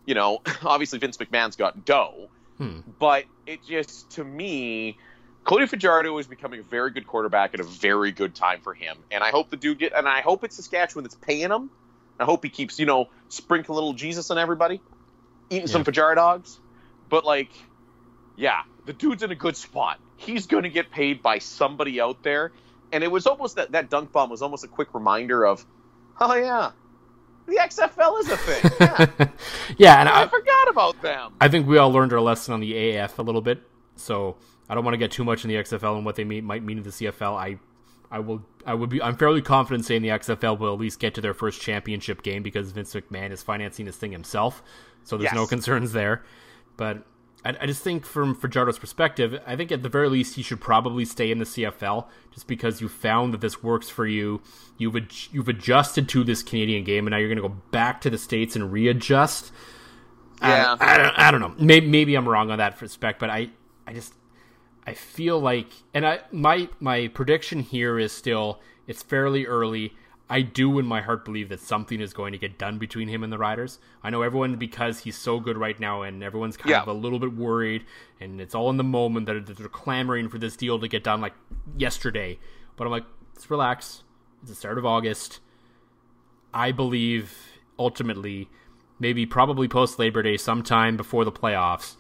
You know, <laughs> obviously Vince McMahon's got dough,
Hmm.
but it just to me, Cody Fajardo is becoming a very good quarterback at a very good time for him. And I hope the dude get. And I hope it's Saskatchewan that's paying him. I hope he keeps you know sprinkle a little Jesus on everybody, eating some
Yeah.
Fajar dogs. But like, yeah, the dude's in a good spot. He's going to get paid by somebody out there. And it was almost that that dunk bomb was almost a quick reminder of, oh yeah, the XFL is a thing. <laughs> Yeah,
yeah, and
I
I,
forgot about them.
I think we all learned our lesson on the AAF a little bit, so I don't want to get too much in the XFL and what they mean, might mean to the CFL. I, I will, I would be, I'm fairly confident saying the XFL will at least get to their first championship game because Vince McMahon is financing this thing himself, so there's no concerns there. But I, I just think from Fajardo's perspective, I think at the very least he should probably stay in the CFL just because you found that this works for you. You've ad- you've adjusted to this Canadian game, and now you're going to go back to the states and readjust.
Yeah.
I, I, don't, I don't know. Maybe, maybe I'm wrong on that respect, but I, I just, I feel like, and I, my, my prediction here is still, it's fairly early. I do in my heart believe that something is going to get done between him and the Riders. I know everyone because he's so good right now, and everyone's kind
Yeah.
of a little bit worried, and it's all in the moment that that they're clamoring for this deal to get done like yesterday. But I'm like, let's relax. It's the start of August. I believe ultimately, maybe probably post Labor Day, sometime before the playoffs,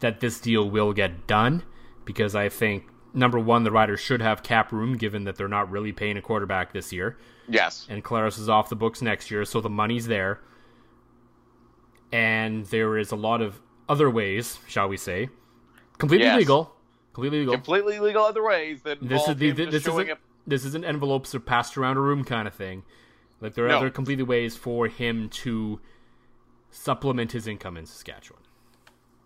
that this deal will get done because I think number one, the Riders should have cap room given that they're not really paying a quarterback this year.
Yes.
And Collaros is off the books next year, so the money's there. And there is a lot of other ways, shall we say, completely
Yes.
legal, completely legal.
Completely legal other ways that
this is the, this isn't
up.
this isn't envelopes or passed around a room kind of thing. Like there are
No.
other completely ways for him to supplement his income in Saskatchewan.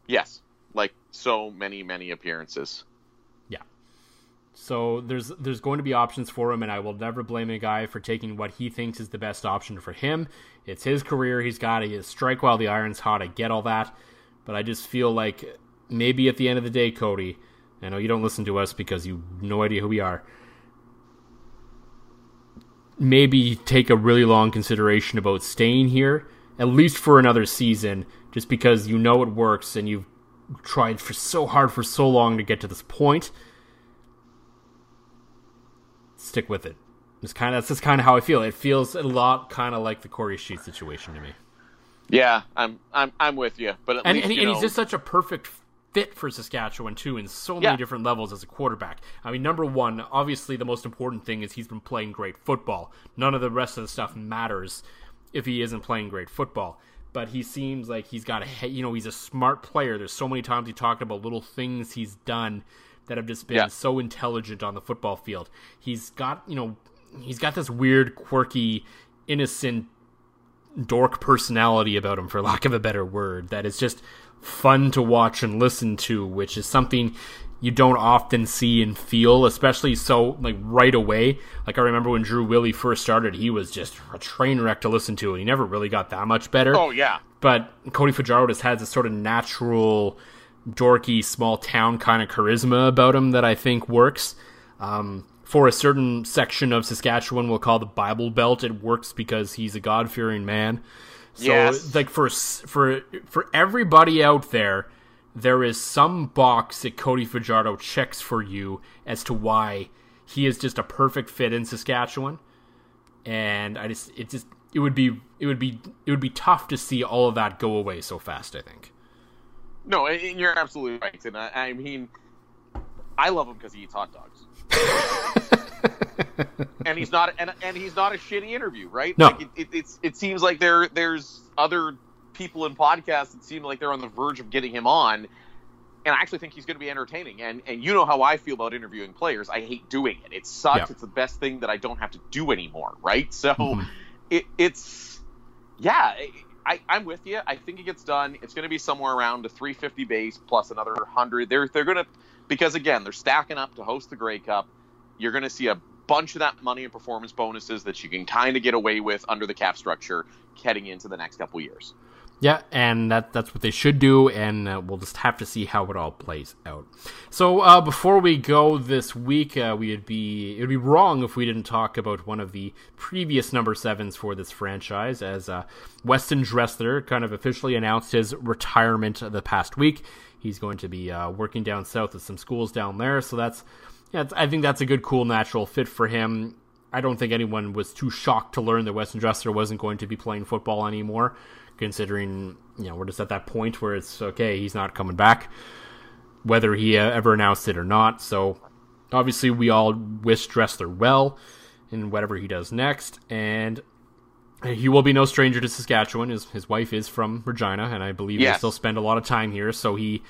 Yes. Like so many, many appearances.
So there's there's going to be options for him, and I will never blame a guy for taking what he thinks is the best option for him. It's his career. He's got to strike while the iron's hot. I get all that, but I just feel like maybe at the end of the day, Cody. I know you don't listen to us because you have no idea who we are. Maybe take a really long consideration about staying here, at least for another season, just because you know it works and you've tried for so hard for so long to get to this point. Stick with it. It's kind of that's just kind of how I feel. It feels a lot kind of like the Kory Sheet situation to me.
Yeah, I'm I'm I'm with you. But at
And,
least
and,
you
and
know,
he's just such a perfect fit for Saskatchewan too in so many
Yeah.
different levels as a quarterback. I mean, number one, obviously the most important thing is he's been playing great football. None of the rest of the stuff matters if he isn't playing great football. But he seems like he's got a you know he's a smart player. There's so many times he talked about little things he's done that have just been
Yeah.
so intelligent on the football field. He's got you know he's got this weird, quirky, innocent dork personality about him, for lack of a better word, that is just fun to watch and listen to, which is something you don't often see and feel, especially so like right away. Like I remember when Drew Willy first started, he was just a train wreck to listen to, and he never really got that much better.
Oh yeah.
But Cody Fajardo just has this sort of natural, dorky, small town kind of charisma about him that I think works. Um, for a certain section of Saskatchewan, we'll call the Bible Belt, it works because he's a God fearing man. So,
Yes.
like for for for everybody out there, there is some box that Cody Fajardo checks for you as to why he is just a perfect fit in Saskatchewan and I just it just it would be it would be it would be tough to see all of that go away so fast. I think.
No, and you're absolutely right. And I, I mean, I love him because he eats hot dogs. <laughs> and he's not, and, and he's not a shitty interview, right?
No.
Like it, it, it's, it seems like there, there's other people in podcasts that seem like they're on the verge of getting him on, and I actually think he's going to be entertaining. And and you know how I feel about interviewing players. I hate doing it. It sucks.
Yeah.
It's the best thing that I don't have to do anymore, right? So
Mhm.
it, it's yeah. I, I'm with you. I think it gets done. It's going to be somewhere around a 350 base plus another 100. They're they're going to because again they're stacking up to host the Grey Cup. You're going to see a bunch of that money and performance bonuses that you can kind of get away with under the cap structure heading into the next couple years.
Yeah, and that that's what they should do, and uh, we'll just have to see how it all plays out. So uh, before we go this week, uh, we would be it would be wrong if we didn't talk about one of the previous number sevens for this franchise, as uh, Weston Dressler kind of officially announced his retirement the past week. He's going to be uh, working down south at some schools down there, so that's yeah, I think that's a good, cool, natural fit for him. I don't think anyone was too shocked to learn that Weston Dressler wasn't going to be playing football anymore, considering you know we're just at that point where it's okay, he's not coming back, whether he uh, ever announced it or not. So obviously, we all wish Dressler well in whatever he does next, and he will be no stranger to Saskatchewan. His his wife is from Regina, and I believe they
Yes.
still spend a lot of time here. So he,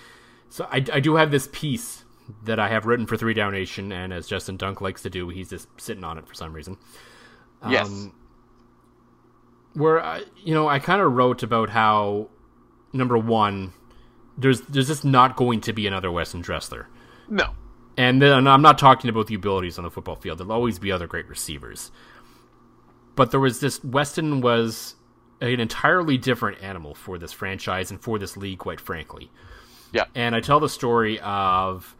so I, I do have this piece that I have written for Three Down Nation, and as Justin Dunk likes to do, he's just sitting on it for some reason.
Yes.
Um, where I, you know, I kind of wrote about how number one, there's there's just not going to be another Weston Dressler.
No.
And then I'm not talking about the abilities on the football field. There'll always be other great receivers. But there was this Weston was an entirely different animal for this franchise and for this league, quite frankly.
Yeah.
And I tell the story of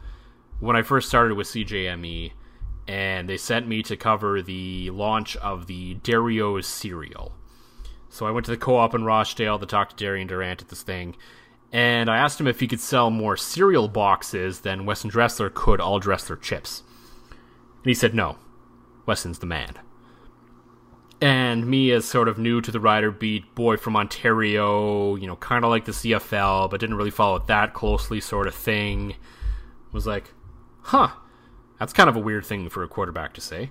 when I first started with CJME, and they sent me to cover the launch of the Dario's cereal. So I went to the co-op in Rochdale to talk to Darian Durant at this thing, and I asked him if he could sell more cereal boxes than Weston Dressler could all Dressler chips. And he said no. Weston's the man. And me, as sort of new to the rider beat, boy from Ontario, you know, kind of like the CFL, but didn't really follow it that closely, sort of thing, was like, huh, That's kind of a weird thing for a quarterback to say.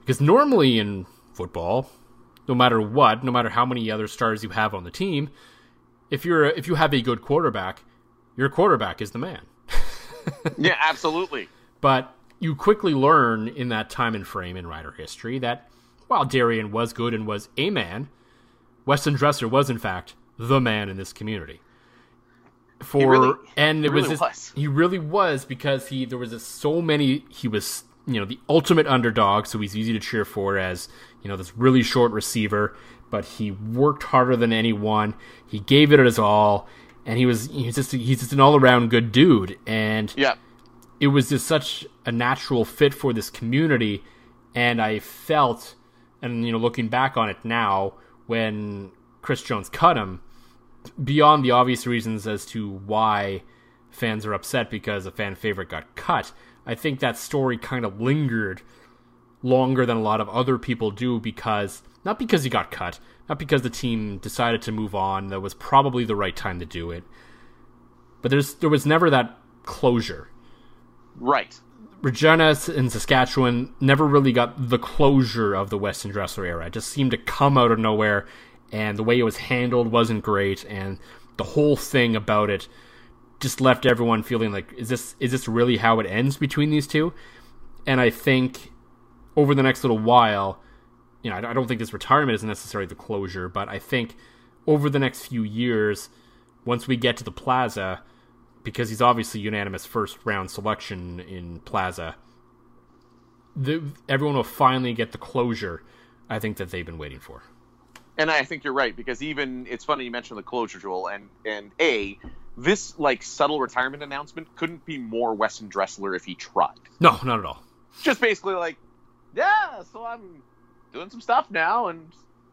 Because normally in football, no matter what, no matter how many other stars you have on the team, if you're if you have a good quarterback, your quarterback is the man. <laughs>
yeah, absolutely.
But you quickly learn in that time and frame in Rider history that while Darian was good and was a man, Weston Dressler was in fact the man in this community. For
really-
and
he
it was,
really
this-
was.
he really was because he there was so many he was you know the ultimate underdog so he's easy to cheer for as you know this really short receiver but he worked harder than anyone he gave it his all and he was he's just he's just an all-around good dude and
Yeah.
it was just such a natural fit for this community and i felt and you know looking back on it now when chris jones cut him beyond the obvious reasons as to why fans are upset because a fan favorite got cut i think that story kind of lingered longer than a lot of other people do because not because he got cut not because the team decided to move on that was probably the right time to do it but there's there was never that closure
Right.
Regina in Saskatchewan never really got the closure of the Weston Dressler era. It just seemed to come out of nowhere, and the way it was handled wasn't great, and the whole thing about it just left everyone feeling like, is this is this really how it ends between these two? And I think over the next little while, you know, I don't think this retirement is necessarily the closure, but I think over the next few years, once we get to the Plaza, because he's obviously unanimous first round selection in Plaza, the, everyone will finally get the closure I think that they've been waiting for.
And I think you're right because even it's funny you mentioned the closure, Joel, and and a this like subtle retirement announcement couldn't be more Weston Dressler if he tried.
No, not at all.
Just basically like, yeah, so I'm doing some stuff now, and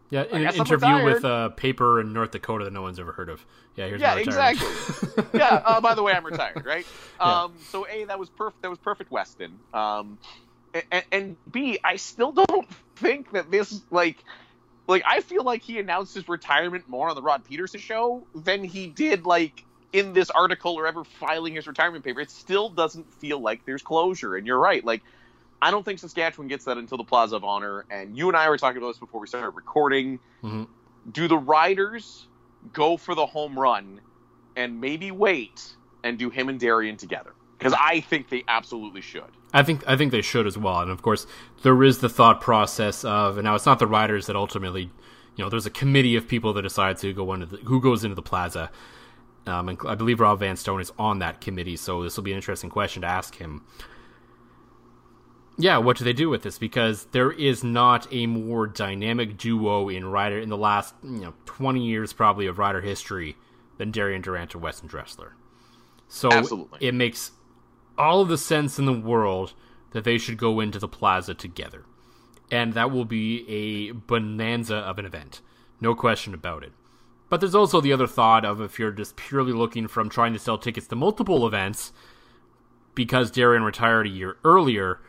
Yeah, in an interview with a paper in North Dakota that no one's ever heard of. Yeah, here's
yeah, exactly. <laughs> yeah. Uh, by the way, I'm retired, right? <laughs>
Yeah.
Um, so a that was perfect. That was perfect, Weston. Um, and, and b I still don't think that this like like I feel like he announced his retirement more on the Rod Pedersen show than he did like in this article or ever filing his retirement paper. It still doesn't feel like there's closure. And you're right. Like I don't think Saskatchewan gets that until the Plaza of Honor. And you and I were talking about this before we started recording.
Mhm.
Do the Riders go for the home run and maybe wait and do him and Darian together? Because I think they absolutely should.
I think I think they should as well. And of course, there is the thought process of, and now it's not the riders that ultimately, you know, there's a committee of people that decides to go into the, who goes into the plaza. Um, and I believe Rob Vanstone is on that committee, so this will be an interesting question to ask him. Yeah, what do they do with this? Because there is not a more dynamic duo in rider in the last you know twenty years probably of rider history than Darian Durant and Weston Dressler. So
Absolutely.
it makes all of the sense in the world that they should go into the plaza together. And that will be a bonanza of an event. No question about it. But there's also the other thought of if you're just purely looking from trying to sell tickets to multiple events, because Darian retired a year earlier,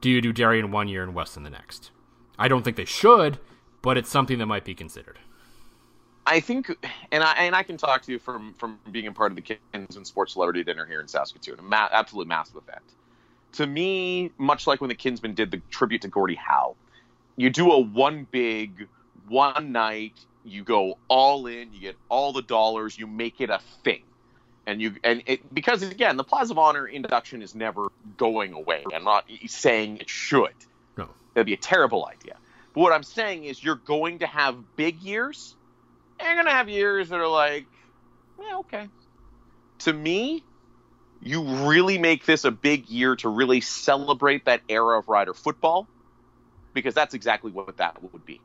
do you do Darian one year and Weston the next? I don't think they should, but it's something that might be considered.
I think, and I and I can talk to you from from being a part of the Kinsmen Sports Celebrity Dinner here in Saskatoon, a ma- absolute massive event. To me, much like when the Kinsmen did the tribute to Gordie Howe, you do a one big, one night, you go all in, you get all the dollars, you make it a thing, and you and it because again, the Plaza of Honor induction is never going away. I'm not saying it should.
No.
That'd be a terrible idea. But what I'm saying is you're going to have big years, and you're going to have years that are like, yeah, okay. To me, you really make this a big year to really celebrate that era of Rider football, because that's exactly what that would be.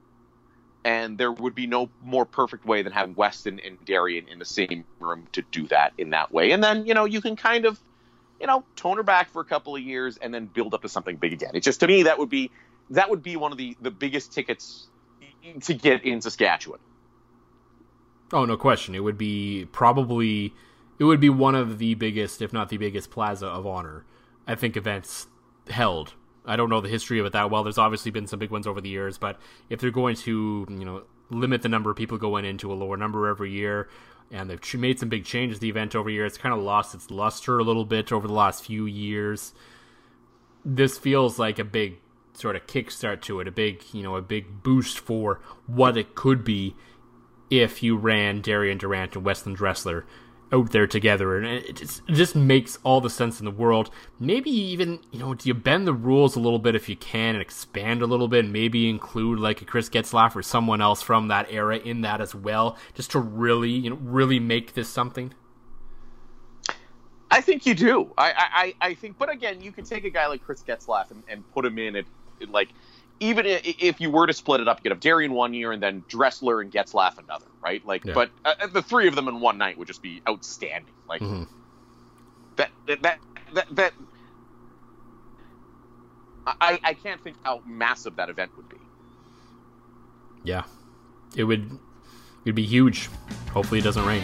And there would be no more perfect way than having Weston and Darian in the same room to do that in that way. And then, you know, you can kind of, you know, tone her back for a couple of years and then build up to something big again. It's just to me that would be that would be one of the the biggest tickets to get in Saskatchewan.
Oh, no question. It would be probably it would be one of the biggest, if not the biggest, Plaza of Honor. I think events held. I don't know the history of it that well. There's obviously been some big ones over the years, but if they're going to, you know, limit the number of people going into a lower number every year, and they've made some big changes to the event over year, it's kind of lost its luster a little bit over the last few years. this feels like a big sort of kickstart to it, a big, you know, a big boost for what it could be if you ran Darian Durant and Weston Dressler out there together, and it just, it just makes all the sense in the world. Maybe even you know, do you bend the rules a little bit if you can and expand a little bit? and Maybe include like a Chris Getzlaff or someone else from that era in that as well, just to really you know really make this something.
I think you do. I, I, I think, but again, you could take a guy like Chris Getzlaff and, and put him in at like even if you were to split it up, you could have Darian one year and then Dressler and Getzlaff another, right? Like, yeah. but uh, the three of them in one night would just be outstanding. Like mm-hmm. that, that, that, that, that. I, I can't think how massive that event would be.
Yeah, it would. It'd be huge. Hopefully, it doesn't rain.